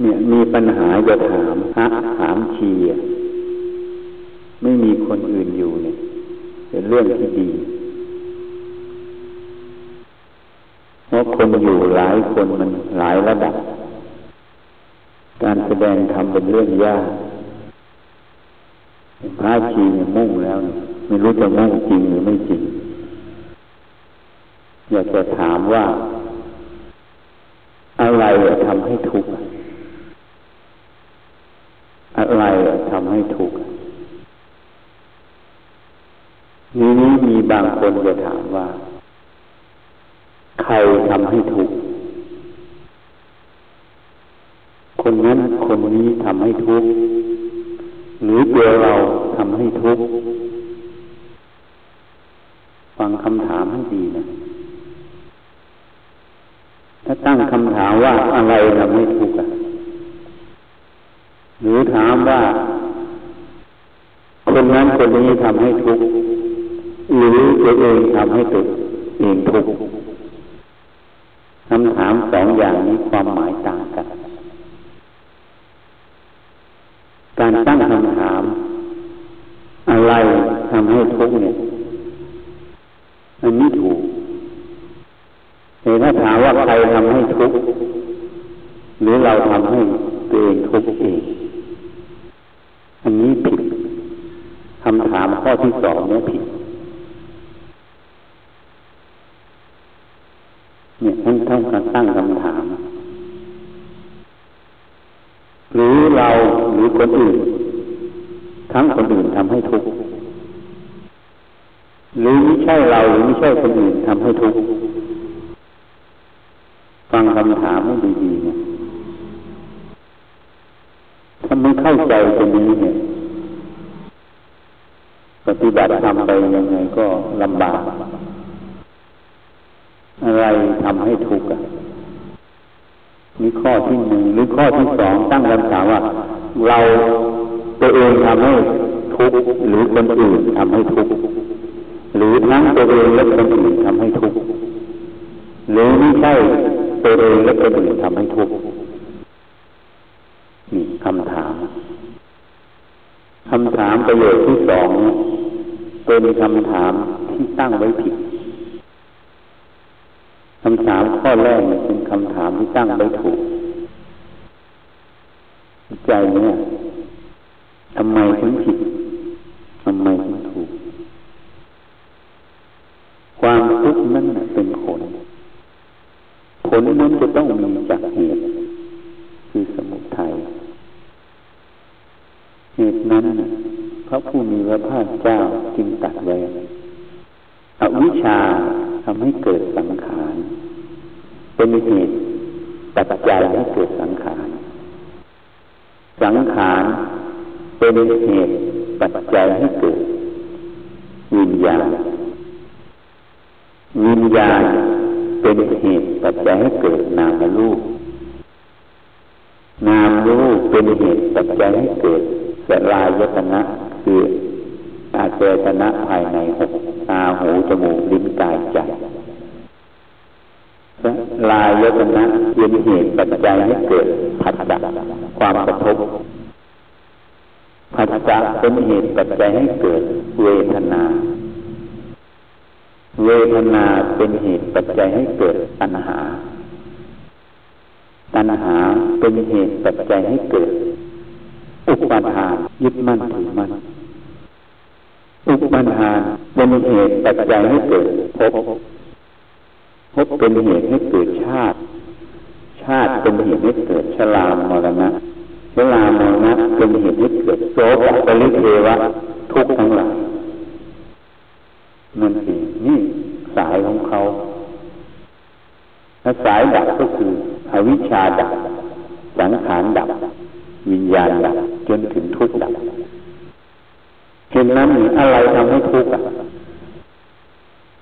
เนี่ยมีปัญหาจะถามพระถามชีไม่มีคนอื่นอยู่เนี่ยเป็นเรื่องที่ดีเพราะคนอยู่หลายคนมันหลายระดับ การแสดงทำเป็นเรื่องยากพระชีเนี่ยมุ่งแล้ว ไม่รู้จะมุ่งจริงหรือไม่จริง อยากจะถามว่า อะไรทำให้ทุกข์ อะไรทำให้ทุกข์นี้นี้มีบางคนจะถามว่า ใครทำให้ทุกข์คนนั้นคนนี้ทำให้ทุกข์หรือตัวเราทำให้ทุกข์ฟังคำถามให้ดีนะ ถ้าตั้งคำถามว่าอะไรทำให้ทุกข์ หรือถามว่า คนนั้นคนนี้ทำให้ทุกข์หรือตัวเองทำให้ตัวเองทุกข์คำถามสองอย่างนี้ความหมายต่างกัน การตั้งคำถาม อะไรทำให้ทุกข์เนี่ยอันนี้ถูกแต่ถ้าถามว่าใครทำให้ทุกข์หรือเราทำให้ ตัวเองทุกข์เอง อันนี้ผิดคำถามข้อที่สองเนี่ยผิด เนี่ยท่านต้องการตั้งคำถาม หรือเราหรือคนอื่น ทั้งคนอื่นทำให้ทุกข์หรือไม่ใช่เราหรือไม่ใช่คนอื่นทำให้ทุกข์ฟังคำถามให้ดีๆนี่ยถ้าไม่เข้าใจตรง นี้เนี่ยปฏิบัติทำไปยังไงก็ลำบาก อะไรทำให้ทุกข์อะนี่ข้อที่หนึ่งหรือข้อที่สองตั้งคำถามว่า เราตัวเองทำให้ทุกข์หรือคนอื่นทำให้ทุกข์หรือทั้งตัวเองและคนอื่นทำให้ทุกข์หรือไม่ใช่ตัวเองและคนอื่นทำให้ทุกข์นี่คำถามคำถามประโยชน์ที่สองเป็นคำถามที่ตั้งไว้ผิดคำถามข้อแรกเป็นคำถามที่ตั้งไว้ถูก ใจเนี่ยทำไมถึงผิดทำไมถึงถูก ความทุกข์นั้นเป็นผล ผลนั้นจะต้องมีจากเหตุ คือสมุทัยเหตุนั้น ระผู้มีพระภาคเจ้าจึงตัดไว้อวิชชาทำให้เกิดสังขาร เป็นเหตุปัจจัยให้เกิดสังขาร สังขารเป็นเหตุปัจจัยให้เกิดวิญญาณวิญญาณเป็นเหตุปัจจัยให้เกิดนามรูปนามรูปเป็นเหตุปัจจัยให้เกิดสลายตนะ คืออาเจตนะภายในหกตาหูจมูกลิ้นกายใจลายยตนะเป็นเหตุปัจจัยให้เกิดผัสสะความกระทบผัสสะเป็นเหตุปัจจัยให้เกิดเวทนา เวทนาเป็นเหตุปัจจัยให้เกิดตัณหา ตัณหาเป็นเหตุปัจจัยให้เกิด อุปาทานยึดมั่นถือมั่นอุปาทานเป็นเหตุปัจจัยให้เกิดภพภพเป็นเหตุให้เกิดชาติ ชาติเป็นเหตุให้เกิดชรามรณะชรามรณะเป็นเหตุให้เกิดโสกปริเทวะทุกข์ทั้งหลายนั่นเองนี่สายของเขาถ้าสายดับก็คืออวิชชาดับสังขารดับ วิญญาณดับจนถึงทุกข์ดับเห็นนั้นอะไรทำให้ทุกข์อะ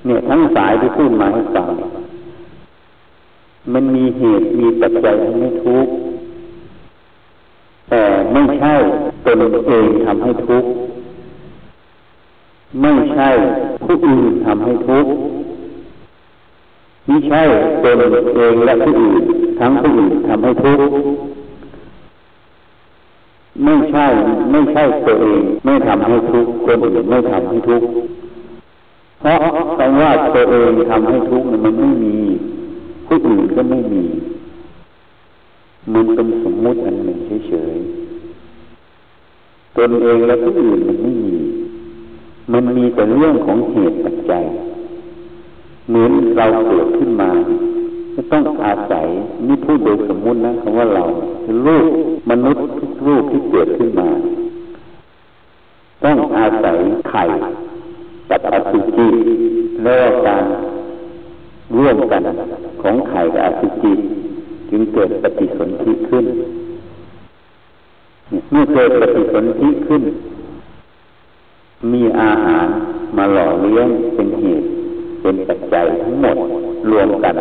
เนี่ยทั้งสายที่พูดมาให้ฟังมันมีเหตุมีปัจจัยทำให้ทุกข์แต่ไม่ใช่ตนเองทำให้ทุกข์ไม่ใช่ผู้อื่นทำให้ทุกข์ไม่ใช่ตนเองและผู้อื่นทั้งผู้อื่นทำให้ทุกข์ ไม่ใช่ไม่ใช่ตัวเอง ไม่ทำให้ทุกข์คนอื่นไม่ทำให้ทุกข์เพราะคำว่าตัวเองทำให้ทุกข์มันไม่มีผู้อื่นก็ไม่มี มันเป็นสมมุติอันหนึ่งเฉยๆตนเองและผู้อื่นมันไม่มี มันมีแต่เรื่องของเหตุปัจจัยเหมือนเราเกิดขึ้นมา ต้องอาศัยนี่พูดโดยสมมุตินะคำว่าเราคือรูปมนุษย์ทุกรูปที่เกิดขึ้นมา ต้องอาศัยไข่กับอสุจิแล้วการร่วมกันของไข่กับอสุจิจึงเกิดปฏิสนธิขึ้น เมื่อเกิดปฏิสนธิขึ้น มีอาหารมาหล่อเลี้ยงเป็นเหตุเป็นปัจจัยทั้งหมดรวมกัน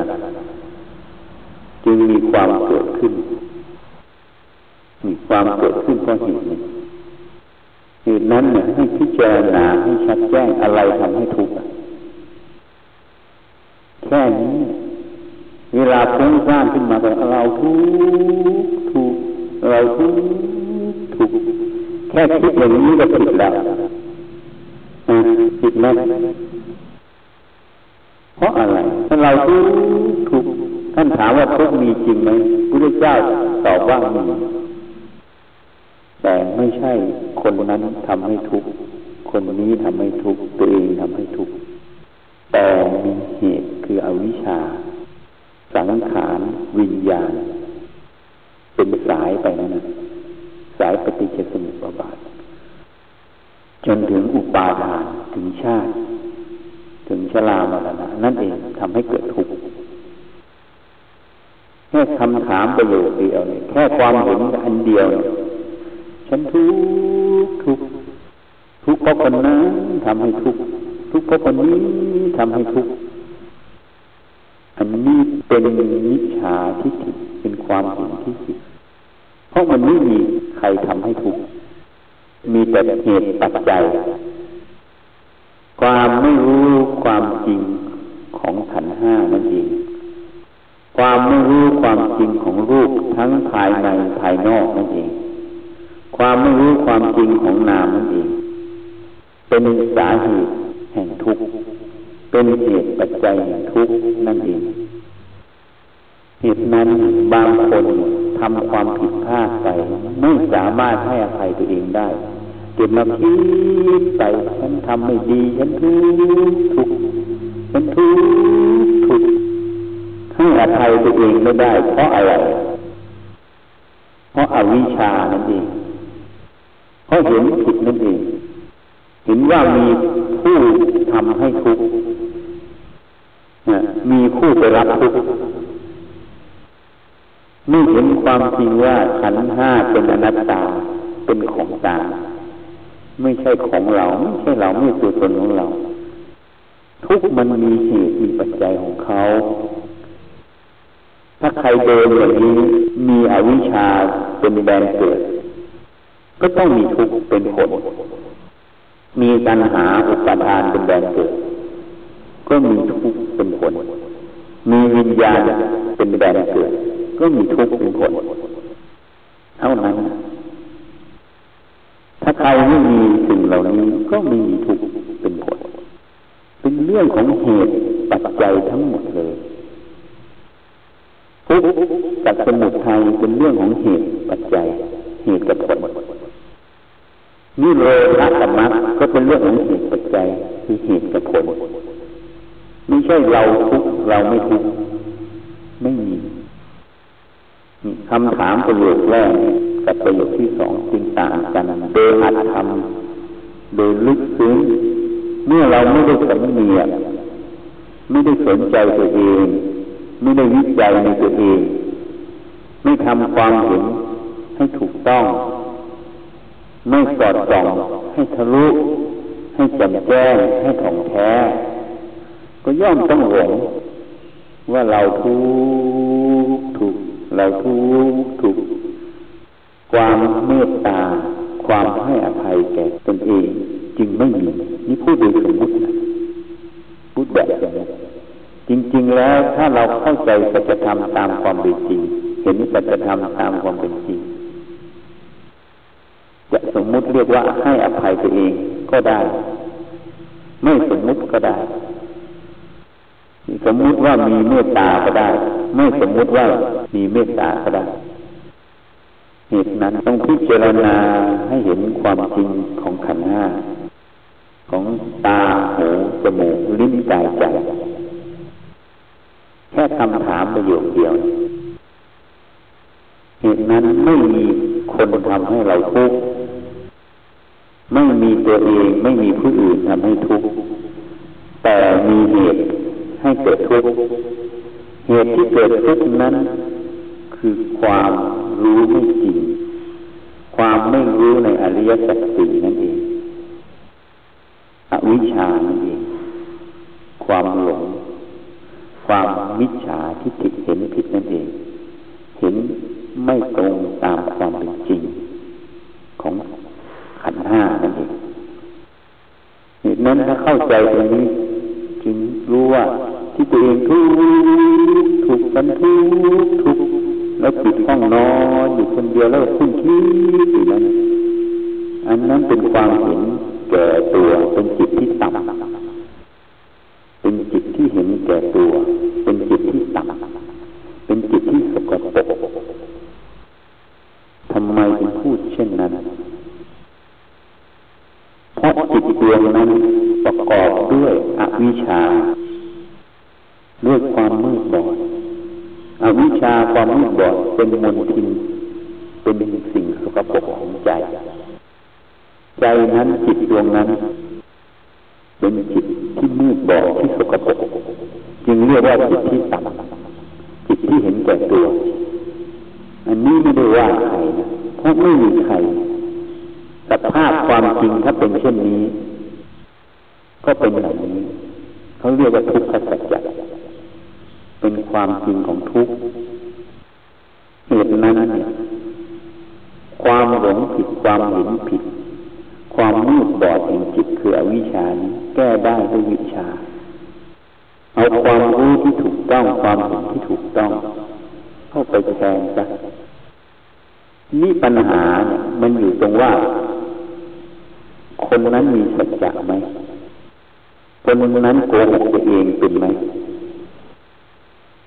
จึงมีความเกิดขึ้น มีความเกิดขึ้นเพราะเหตุนี้เหตุนั้นเนี่ยให้พิจารณาให้ชัดแจ้งอะไรทำให้ทุกข์แค่นี้ เวลาพุ่งสร้างขึ้นมาก็เราทุกทุกเราทุกทุกแค่คิดอย่างนี้ก็ผิดแล้วผิดไหมเพราะอะไรถ้าเราทุก ท่านถามว่าทุกข์มีจริงไหมพระเจ้าตอบว่ามีแต่ไม่ใช่คนนั้นทำให้ทุกข์คนนี้ทำให้ทุกข์ตัวเองทำให้ทุกข์แต่มีเหตุคืออวิชชา สังขารวิญญาณ เป็นสายไปนั่นนะสายปฏิจจสมุปบาท จนถึงอุปาทานถึงชาติ ถึงชรามรณะนั่นเองทำให้เกิดทุกข์ แค่คำถามประโยคเดียวเนี่ยแค่ความเห็นอันเดียวเนี่ยฉันทุกข์ทุกข์ทุกข์เพราะคนนั้นทำให้ทุกข์ทุกข์เพราะคนนี้ทำให้ทุกข์อันนี้เป็นนิชาที่ผิเป็นความเห็นที่ผิดเพราะมันไม่มีใครทำให้ทุกข์มีแต่เหตุปัจจัย ความไม่รู้ความจริงของขันห้านั่นเอง ความไม่รู้ความจริงของรูปทั้งภายในภายนอกนั่นเอง ความไม่รู้ความจริงของนามนั่นเอง เป็นสาเหตุแห่งทุกข์ เป็นเหตุปัจจัยแห่งทุกข์นั่นเอง เหตุนั้นบางคนทำความผิดพลาดไปไม่สามารถให้อภัยตัวเองได้ เก็บมาคิดไปฉันทำไม่ดี ฉันทุกข์ทุกข์ฉันทุกข์ทุกข์ ให้อภัยตัวเองไม่ได้ เพราะอะไร เพราะอาวิชชานั่นเองเพราะเห็นผิดนั่นเองเห็นว่ามีผู้ทำให้ทุกข์มีผู้ไปรับทุกข์ไม่เห็นความจริงว่าขันห้าเป็นอนัตตาเป็นของตาไม่ใช่ของเราไม่ใช่เราไม่ตัวตนของเรา ทุกมันมีเหตุมีปัจจัยของเขา ถ้าใครเดินอย่างนี้มีอวิชชาเป็นแบนเกิด ก็ต้องมีทุกข์เป็นผล มีตัณหาอุปาทานเป็นแดนเกิด ก็มีทุกข์เป็นผล มีวิญญาณเป็นแดนเกิด ก็มีทุกข์เป็นผล เท่านั้น ถ้าใครไม่มีสิ่งเหล่านี้ก็ไม่มีทุกข์เป็นผล เป็นเรื่องของเหตุปัจจัยทั้งหมดเลย กข์กับสมุทัยเป็นเรื่องของเหตุปัจจัย เหตุกับผลนิโรธธรรมะก็เป็นเรื่องของเหตุปัจจัยคือเหตุกับผลไม่ใช่เราทุกเราไม่ทุกไม่มีคำถามประโยคแรกกับประโยคที่สองจึงต่างกันโดยอัตธรรมโดยลึกซึ้งเมื่อเราไม่ได้สำเนียกไม่ได้สนใจตัวเอง ไม่ได้วิจัยในตัวเอง ไม่ทำความเห็นให้ถูกต้อง ไม่สอดส่องให้ทะลุ ให้แจ่มแจ้งให้ถ่องแท้ ก็ย่อมต้องหลงว่าเราทุกถูกเราทุกถูกความเมตตา ความให้อภัยแก่ตนเอง จึงไม่มีนี่พูดโดยสมมติพูดแบบนี้ จริง ๆ แล้วถ้าเราเข้าใจสัจธรรมตามความเป็นจริง เห็นสัจธรรมตามความเป็นจริง จะสมมุติเรียกว่าให้อภัยตัวเองก็ได้ ไม่สมมุติก็ได้ สมมุติว่ามีเมตตาก็ได้ ไม่สมมุติว่ามีเมตตาก็ได้เหตุนั้นต้องพิจารณาให้เห็นความจริงของขันห้าของตาหูจมูกลิ้นกายใจ แค่คำถามประโยคเดียวเหตุนั้นไม่มีคนทำให้เราทุกข์ไม่มีตัวเองไม่มีผู้อื่นทำให้ทุกข์แต่มีเหตุให้เกิดทุกข์เหตุที่เกิดทุกข์นั้น คือความรู้ไม่จริง ความไม่รู้ในอริยสัจสี่นั่นเองอวิชชานั่นเองความหลง ความมิจฉาที่ผิดเห็นผิดนั่นเอง เห็นไม่ตรงตามความเป็นจริง ของขันห้านั่นเองเหตุนั้นถ้าเข้าใจตรงนี้จึงรู้ว่าที่ตัวเองทุกถูกกันทุกทุกแล้วปิดห้องนอนอยู่คนเดียวแล้วคุ้นคิดอยู่นั้น อันนั้นเป็นความเห็นแก่ตัวเป็นจิตที่ต่ำเป็นจิตที่เห็นแก่ตัว เป็นจิตที่ต่ำเป็นจิตที่สกปรกทำไมถึงพูดเช่นนั้น เพราะจิตดวงนั้นประกอบด้วยอวิชชา ด้วยความมืดบอดอวิชชาความมืดบอดเป็นมลทิน เป็นสิ่งสกปรกของใจ ใจนั้นจิตดวงนั้น เป็นจิตที่มืดบอดที่สกปรกจึงเรียกว่าจิตที่ต่ำจิตที่เห็นแก่ตัว อันนี้ไม่ได้ว่าใครนะเพราะไม่มีใครสภาพความจริงถ้าเป็ นี้ ก็เป็นอย่างนี้เขาเรียกว่าทุกขสัจจะเป็นความจริงของทุกข์เหตุนั้นเนี่ยความหลงผิดความเห็นผิด ความมืดบอดแห่งจิตคืออวิชชานี้แก้ได้ด้วยวิชา เอาความรู้ที่ถูกต้องความเห็นที่ถูกต้อง เข้าไปแทนซะนี่ปัญหาเนี่ยมันอยู่ตรงว่า คนนั้นมีสัจจะไหมคนนั้นโกหกตัวเองเป็นไหม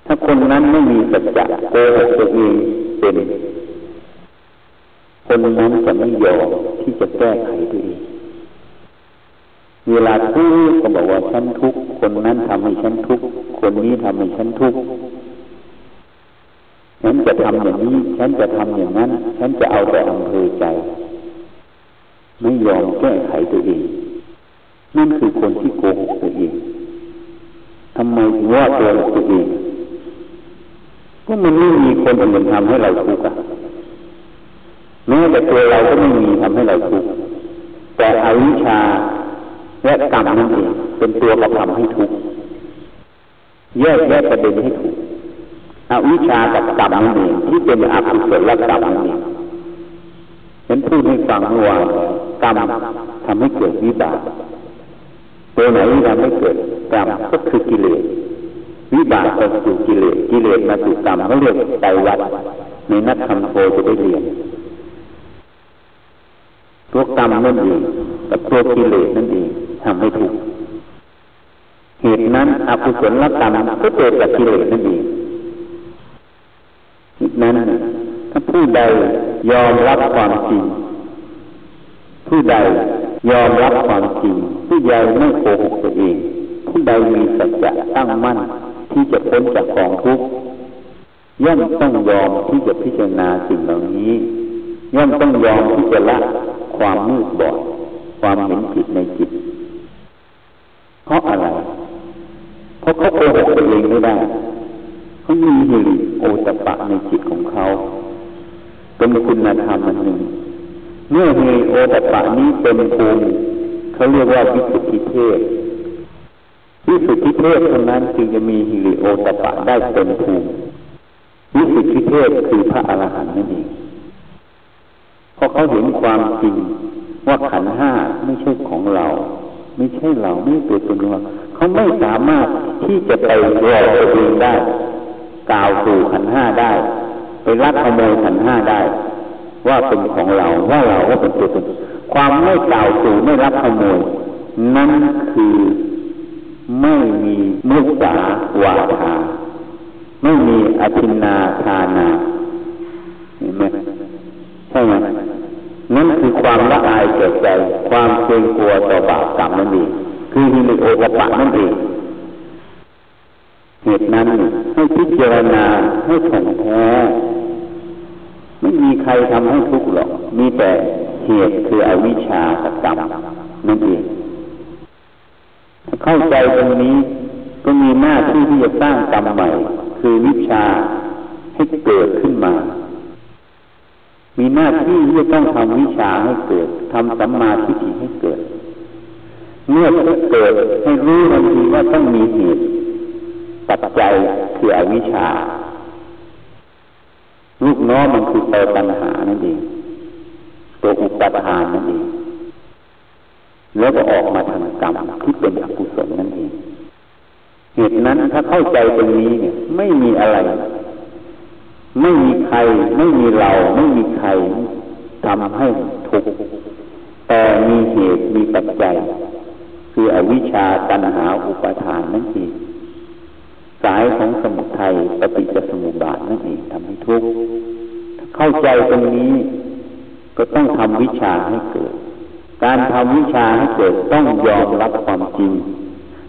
ถ้าคนนั้นไม่มีสัจจะโกหกตัวเองเป็นคนนั้นจะไม่ยอมที่จะแก้ไขตัวเองเวลาทุกข์ก็บอกว่าฉันทุกข์คนนั้นทำให้ฉันทุกข์คนนี้ทำให้ฉันทุกข์ฉันจะทำอย่างนี้ ฉันจะทำอย่างนั้น ฉันจะเอาแต่อำเภอใจ ไม่ยอมแก้ไขตัวเองนั่นคือคนที่โกหกตัวเองทำไมถึงว่าตัวตัวเองเพราะมันไม่มีคนอื่นทำให้เราทุกข์แม้แต่ตัวเราก็ไม่มีทำให้เราทุกข์แต่อวิชชาและกรรมนั่นเองเป็นตัวกระทำให้ทุกข์แยกแยกประเด็นให้ถูกอวิชชากับกรรมนั่นเองที่เป็นอกุศลกรรมนั่นเองฉันพูดให้ฟังเมื่อวาน กรรมทำให้เกิดวิบากตัวไหนทำให้เกิดกรรมก็คือกิเลสวิบากก็สู่กิเลสกิเลสมาสู่กรรมเขาเรียกไตรวัดในนักธรรมโทจะได้เรียนตัวกรรมนั่นเองกับตัวกิเลสนั่นเองทำให้ถูกเหตุนั้นอกุศลกรรมก็เกิดจากกิเลสนั่นเองนั้นถ้าผู้ใดยอมรับความจริง ผู้ใดยอมรับความจริง ผู้ใดไม่โกหกตัวเอง ผู้ใดมีสัจจะตั้งมั่น ที่จะพ้นจากกองทุกข์ย่อมต้องยอมที่จะพิจารณาสิ่งเหล่านี้ ย่อมต้องยอมที่จะละความมืดบอด ความเห็นผิดในจิต เพราะอะไร เพราะเขาโกหกตัวเองไม่ได้เขามีฮิริโอตปะในจิตของเขา เป็นคุณธรรมอันหนึ่ง เมื่อฮิริโอตปะนี้เป็นภูมิเขาเรียกว่าวิสุทธิเทศวิสุทธิเทศเท่านั้นจึงจะมีฮิริโอตปะได้เต็มภูมิวิสุทธิเทศคือพระอรหันต์นั่นเองเพราะเขาเห็นความจริงว่าขันห้าไม่ใช่ของเรา ไม่ใช่เราไม่ตัวตนเราเขาไม่สามารถที่จะไปรอตัวเองได้ กล่าวสู่ขันห้าได้ ไปรักขโมยขันห้าได้ ว่าเป็นของเราว่าเราก็เป็นตัวตนความไม่กล่าวสู่ไม่รับขโมยนั่นคือไม่มีมุสาวาทาไม่มีอธินาทานาเห็นไหมใช่ไหมนั่นคือความละอายเกิดใจ ความเกรงกลัวต่อบาปกรรมนั่นเองคือฮิริโอตปะนั่นเองเหตุนั้นให้พิจารณาให้ถ่องแท้ ไม่มีใครทำให้ทุกข์หรอก มีแต่เหตุคืออวิชชากับกรรมนั่นเองเข้าใจตรงนี้ก็มีหน้าที่ที่จะสร้างกรรมใหม่ คือวิชาให้เกิดขึ้นมา มีหน้าที่ที่จะต้องทำวิชาให้เกิดทำสัมมาทิฏฐิให้เกิด เมื่อเกิดให้รู้ทันทีว่าต้องมีเหตุปัจจัยคืออวิชชา ลูกน้องมันคือตัวปัญหานั่นเองตัวอุปทานนั่นเองแล้วก็ออกมาทางกรรมที่เป็นอกุศลนั่นเองเหตุนั้นถ้าเข้าใจตรงนี้เนี่ย ไม่มีอะไร ไม่มีใคร ไม่มีเรา ไม่มีใครทำให้ทุกข์แต่มีเหตุมีปัจจัย คืออวิชชาตัณหาอุปทานนั่นเอง สายของสมุทัยปฏิจจสมุปบาทนั่นเองทำให้ทุกข์เข้าใจตรงนี้ก็ต้องทำวิชาให้เกิด การทำวิชาให้เกิดต้องยอมรับความจริง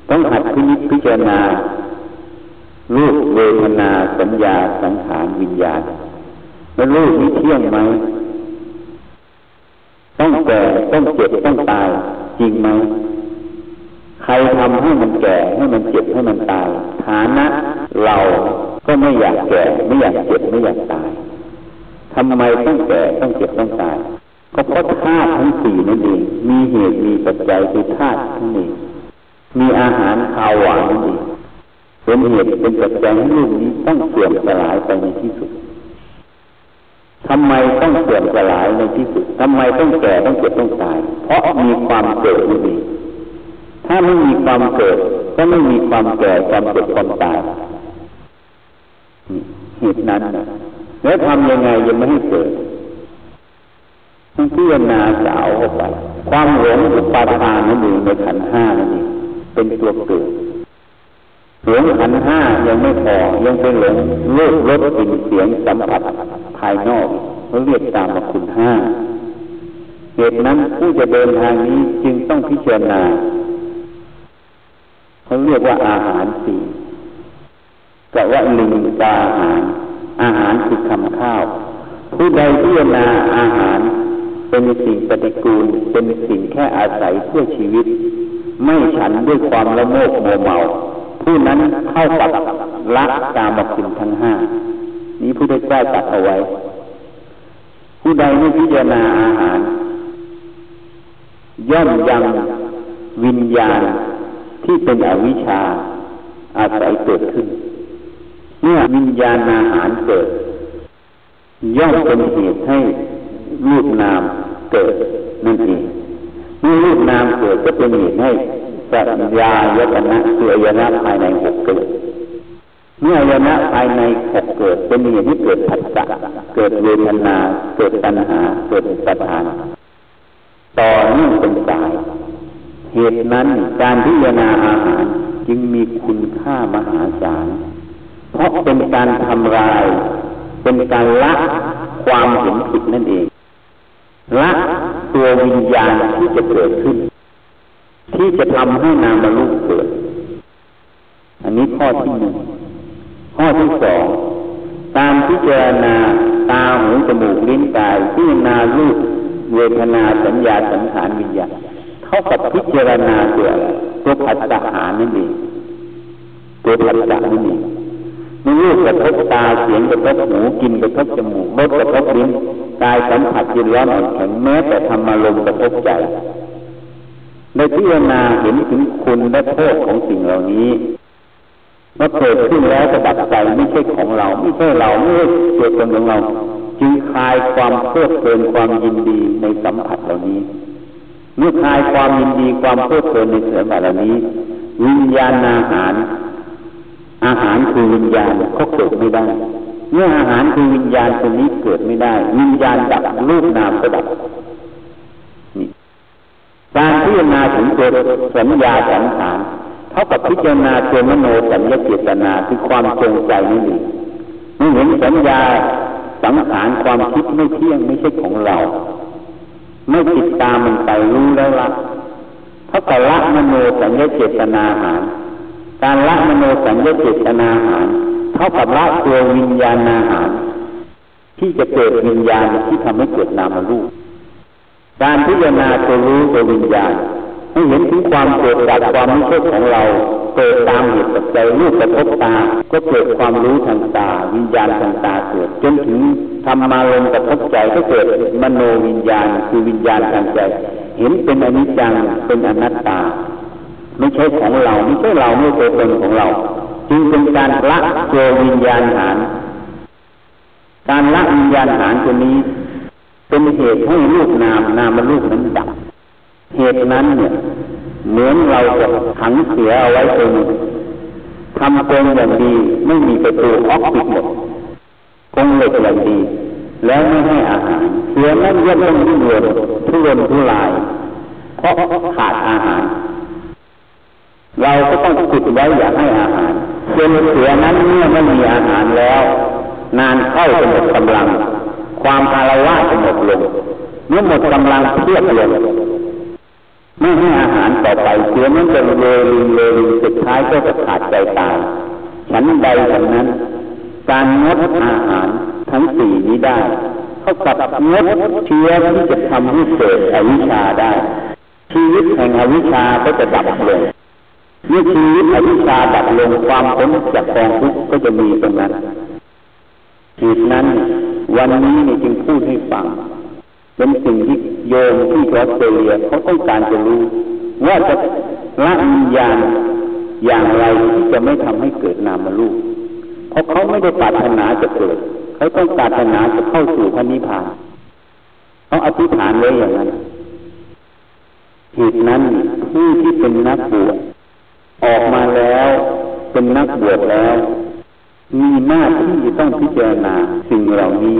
ต้องหัดพิจิตพิจารณารูปเวทนาสัญญาสังขารวิญญาณแล้วรูปนี้เที่ยงไหม ต้องแก่ต้องเจ็บต้องตายจริงไหม ใครทำให้มันแก่ให้มันเจ็บให้มันตายฐานะเราก็ไม่อยากแก่ไม่อยากเจ็บไม่อยากตายทำไมต้องแก่ต้องเจ็บต้องตายก็เพราะธาตุทั้งสี่นั่นเองมีเหตุมีปัจจัยคือธาตุทั้งนี้มีอาหารข้าวหวานนั่นเองเป็นเหตุเป็นปัจจัยให้ลูกนี้ต้องเสื่อมสลายไปในที่สุดทำไมต้องเสื่อมสลายในที่สุดทำไมต้องแก่ต้องเจ็บต้องตาย เพราะมีความเกิดนั่นเอง ถ้าไม่มีความเกิด ก็ไม่มีความแก่ความเจ็บความตายเหตุนั้นนะแล้วทำยังไงยังไม่ให้เกิดต้องพิจารณาสาวเข้าไปความหลงอุปาทานนั่นเองในขันห้านั่นเองเป็นตัวเกิดหลงขันห้ายังไม่พอยังเป็นหลงโลกรสกลิ่นเสียงสัมผัสภายนอกเขาเรียกตามว่าคุณห้าเหตุนั้นผู้จะเดินทางนี้จึงต้องพิจารณา เขาเรียกว่าอาหารสี่กะว่าลิงตาอาหาร อาหารคือคำข้าว ผู้ใดพิจารณาอาหาร เป็นสิ่งปฏิกูล เป็นสิ่งแค่อาศัยเพื่อชีวิต ไม่ฉันด้วยความละโมบโมเมา ผู้นั้นเข้ากับละกามคุณทั้งห้านี้ผู้ได้จ้ตัดเอาไว้ ผู้ใดไม่พิจารณาอาหาร ย่อมยังวิญญาณ ที่เป็นอวิชชาอาศัยเกิดขึ้น เมื่อวิญญาณอาหารเกิด ย่อมเป็นเหตุให้รูปนามเกิดนั่นเองเมื่อรูปนามเกิดก็เป็นเหตุให้สัญญายตนะคืออายนะภายในหกเกิดเมื่ออายนะภายในหกเกิด เป็นเหตุให้เกิดผัสสะเกิดเวทนา เกิดปัญหา เกิดสถาต่อเนื่องเป็นสาย เหตุนั้นการพิจารณาอาหารจึงมีคุณค่ามหาศาล เพราะเป็นการทำลาย เป็นการละความเห็นผิดนั่นเอง ละตัววิญญาณที่จะเกิดขึ้น ที่จะทำให้นามรูปเกิด อันนี้ข้อที่หนึ่ง ข้อที่สองการพิจารณาตาหูจมูกลิ้นกายพิจารณารูปเวทนาสัญญาสังขารวิญญาณ ท่ากับพิจารณาตัวตัวผัสสะหานั่นเองตัวผัสสะนั่นเองมีรูปกระทบตาเสียงกระทบหูกินกระทบจมูกรสกระทบลิ้นกายสัมผัสเย็นร้อนอ่อนแข็งแม้แต่ธรรมารมกระทบใจในพิจารณาเห็นถึงคุณและโทษของสิ่งเหล่านี้ว่าเกิดขึ้นแล้วจะดับใจไม่ใช่ของเรา ไม่ใช่เราไม่ใช่ตัวตนของเรา จึงคลายความเพลิดเพลินความยินดีในสัมผัสเหล่านี้ เมื่อคลายความยินดีความเพลิดเพลินในเสือแบบนี้ วิญญาณอาหาร อาหารคือวิญญาณก็เกิดไม่ได้ เมื่ออาหารคือวิญญาณตัวนี้เกิดไม่ได้ วิญญาณดับรูปนามก็ดับนี่การพิจารณาถึงตัวสัญญาสังขารเท่ากับพิจารณาตัวมโนสัญญาเจตนาคือความจงใจนี่เองเมื่อเห็นสัญญาสังขารความคิดไม่เที่ยงไม่ใช่ของเรา ไม่ติดตามมันไปรู้แล้วละเพราะการละมโนสัญญาเจตนาหาร การละมโนสัญญาเจตนาหารเท่ากับละตัววิญญาณอาหาร ที่จะเกิดวิญญาณที่ทำให้เกิดนามรูป การพิจารณาตัวรู้ตัววิญญาณ ให้เห็นถึงความเกิดจากความไม่ใช่ของเรา เกิดตามเหตุปัจจัยรูปกระทบตา ก็เกิดความรู้ทางตา วิญญาณทางตาเกิด จนถึงธรรมาลมกระทบใจก็เกิดมโนวิญญาณคือวิญญาณทางใจ เห็นเป็นอนิจจังเป็นอนัตตา ไม่ใช่ของเราไม่ใช่เราไม่ใช่เป็นของเรา จึงเป็นการละตัววิญญาณหารการละวิญญาณหารตัวนี้ เป็นเหตุให้รูปนามนามรูปนั้นดับ เหตุนั้นเนี่ยเหมือนเราจะขังเสือเอาไว้ตรงทำกรงอย่างดีไม่มีประตูออกปิดหมดกรงเหล็กอย่างดี แล้วไม่ให้อาหารเสือนั้นย่อมต้องดิ้นรนทุรนทุราย เพราะขาดอาหาร เราก็ต้องขุดไว้อย่าให้อาหารจนเสือนั้นเมื่อไม่มีอาหารแล้ว นานเข้าจะหมดกำลัง ความอารวาจะหมดลงเมื่อหมดกำลังเทียบเลย ไม่ให้อาหารต่อไปเสือนั้นจะเลินเลินสุดท้ายก็จะขาดใจตายฉันใดฉันนั้น การงดอาหารทั้งสี่นี้ได้เท่ากับงดเชื้อที่จะทำให้เกิดอวิชชาได้ ชีวิตแห่งอวิชชาก็จะดับลงเมื่อชีวิตอวิชชาดับลงความพ้นจากกองทุกข์ก็จะมีตรงนั้นเหตุนั้นวันนี้จึงพูดให้ฟัง เป็นสิ่งที่โยมที่ออสเตรเลียเขาต้องการจะรู้ ว่าจะละวิญญาณอย่างไรที่จะไม่ทำให้เกิดนามรูปเพราะเขาไม่ได้ปรารถนาจะเกิด เขาต้องปรารถนาจะเข้าสู่พระนิพพานเขาอธิษฐานไว้อย่างนั้นเหตุนั้นผู้ที่เป็นนักบวชออกมาแล้วเป็นนักบวชแล้ว มีหน้าที่ต้องพิจารณาสิ่งเหล่านี้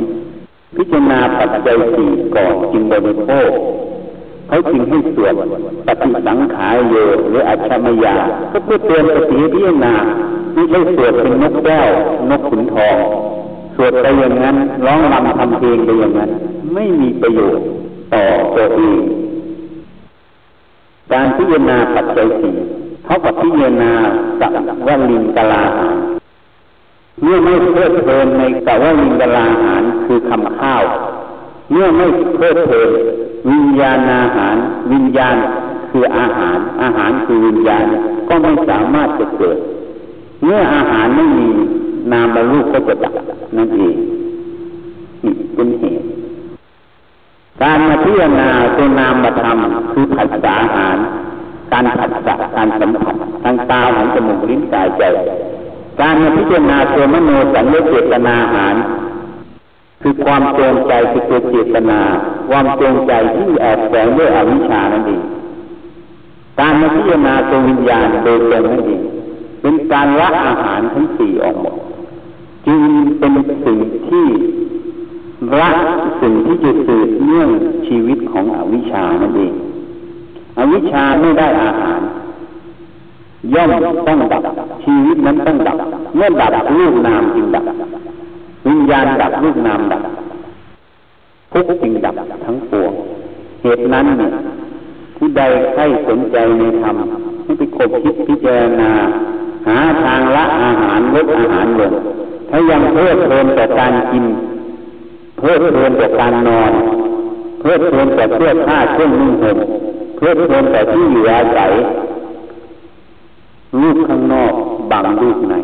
พิจารณาปัจจัยสี่ก่อนจึงบริโภคเขาจึงให้สวดปฏิสังขายโยหรืออัชมยา ก็เพื่อเตือนสติพิจารณาไม่ใช่สวดเป็นนกแก้วนกขุนทองสวดไปอย่างนั้นร้องรำทำเพลงไปอย่างนั้น ไม่มีประโยชน์ต่อตัวเองการพิจารณาปัจจัยสี่เท่ากับพิจารณาสักว่าลิงกลา เมื่อไม่เพลิดเพลินในแต่ว่าวิญญาณอาหารคือคำข้าว เมื่อไม่เพลิดเพลินวิญญาณอาหาร วิญญาณคืออาหาร อาหารคือวิญญาณก็ไม่สามารถจะเกิด เมื่ออาหารไม่มีนามบรรลุก็จะดับนั่นเองนี่เป็นเหตุการมาพิจารณาตัวนามมาทำคือผัสสะอาหาร การผัสสะการสัมผัสทางตาของจมูกลิ้นกายใจ การพิจารณาตัวมโนสัญญาเจตนาหาร คือความจงใจคือตัวเจตนา ความจงใจที่แอบแฝงด้วยอวิชชานั่นเองการพิจารณาตัววิญญาณโดยตรงนั่นเองเป็นการละอาหารทั้งสี่ออกหมดจึงเป็นสิ่งที่ละสิ่งที่จะสืบเนื่องชีวิตของอวิชชานั่นเองอวิชชาไม่ได้อาหาร ย่อมต้องดับ ชีวิตนั้นต้องดับ เมื่อดับรูปนามจึงดับ วิญญาณดับรูปนามดับทุกสิ่งดับทั้งปวงเหตุนั้นเนี่ยผู้ใดใครสนใจในธรรมให้ไปคบคิดพิจารณา หาทางละอาหารลดอาหารลงถ้ายังเพิ่มเพลินแต่การกิน เพิ่มเพลินแต่การนอน เพิ่มเพลินแต่เสื้อผ้าเครื่องนุ่งห่มเพิ่มเพลินแต่ที่อยู่อาศัย รูปข้างนอกบังรูปใน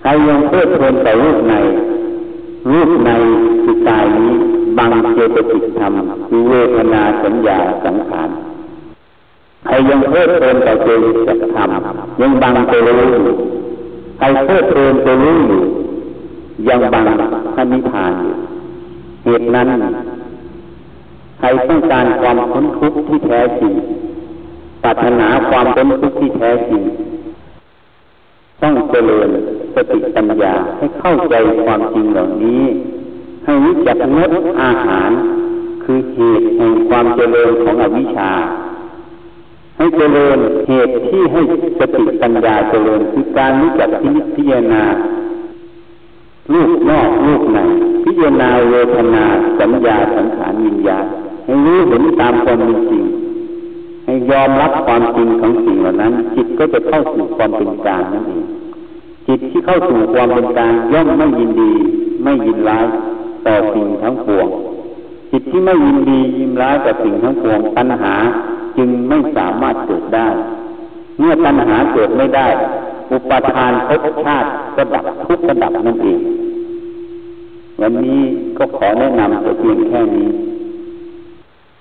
ใครยังเพลิดเพลินต่อรูปใน รูปในคือกายนี้บังเจตสิกธรรมคือเวทนาสัญญาสังขารใครยังเพลิดเพลินต่อเจตสิกธรรมยังบังตัวรู้อยู่ใครเพลิดเพลินตัวรู้อยู่ยังบังพระนิพพานอยู่เหตุนั้นใครต้องการความพ้นทุกข์ที่แท้จริง รารถนาความเป็นทุกข์ที่แท้จริงต้องเจริญสติปัญญาให้เข้าใจความจริงเหล่านี้ ให้รู้จักงดอาหาร คือเหตุแห่งความเจริญของอวิชชา ให้เจริญเหตุที่ให้สติปัญญาเจริญคือการรู้จักพิพิจารณาลูกนอกลูกในพิจารณาเวทนาสัญญาสังขารวิญญาให้รู้เห็นตามความเป็นจริง ยอมรับความจริงของสิ่งเหล่านั้น จิตก็จะเข้าสู่ความเป็นกลางนั่นเองจิตที่เข้าสู่ความเป็นกลางย่อมไม่ยินดี ไม่ยินร้ายต่อสิ่งทั้งปวง จิตที่ไม่ยินดียินร้ายต่อสิ่งทั้งปวงปัญหาจึงไม่สามารถเกิดได้ เมื่อปัญหาเกิดไม่ได้ อุปทานภพชาติก็ดับทุกระดับนั่นเองวันนี้ก็ขอแนะนำแต่เพียงแค่นี้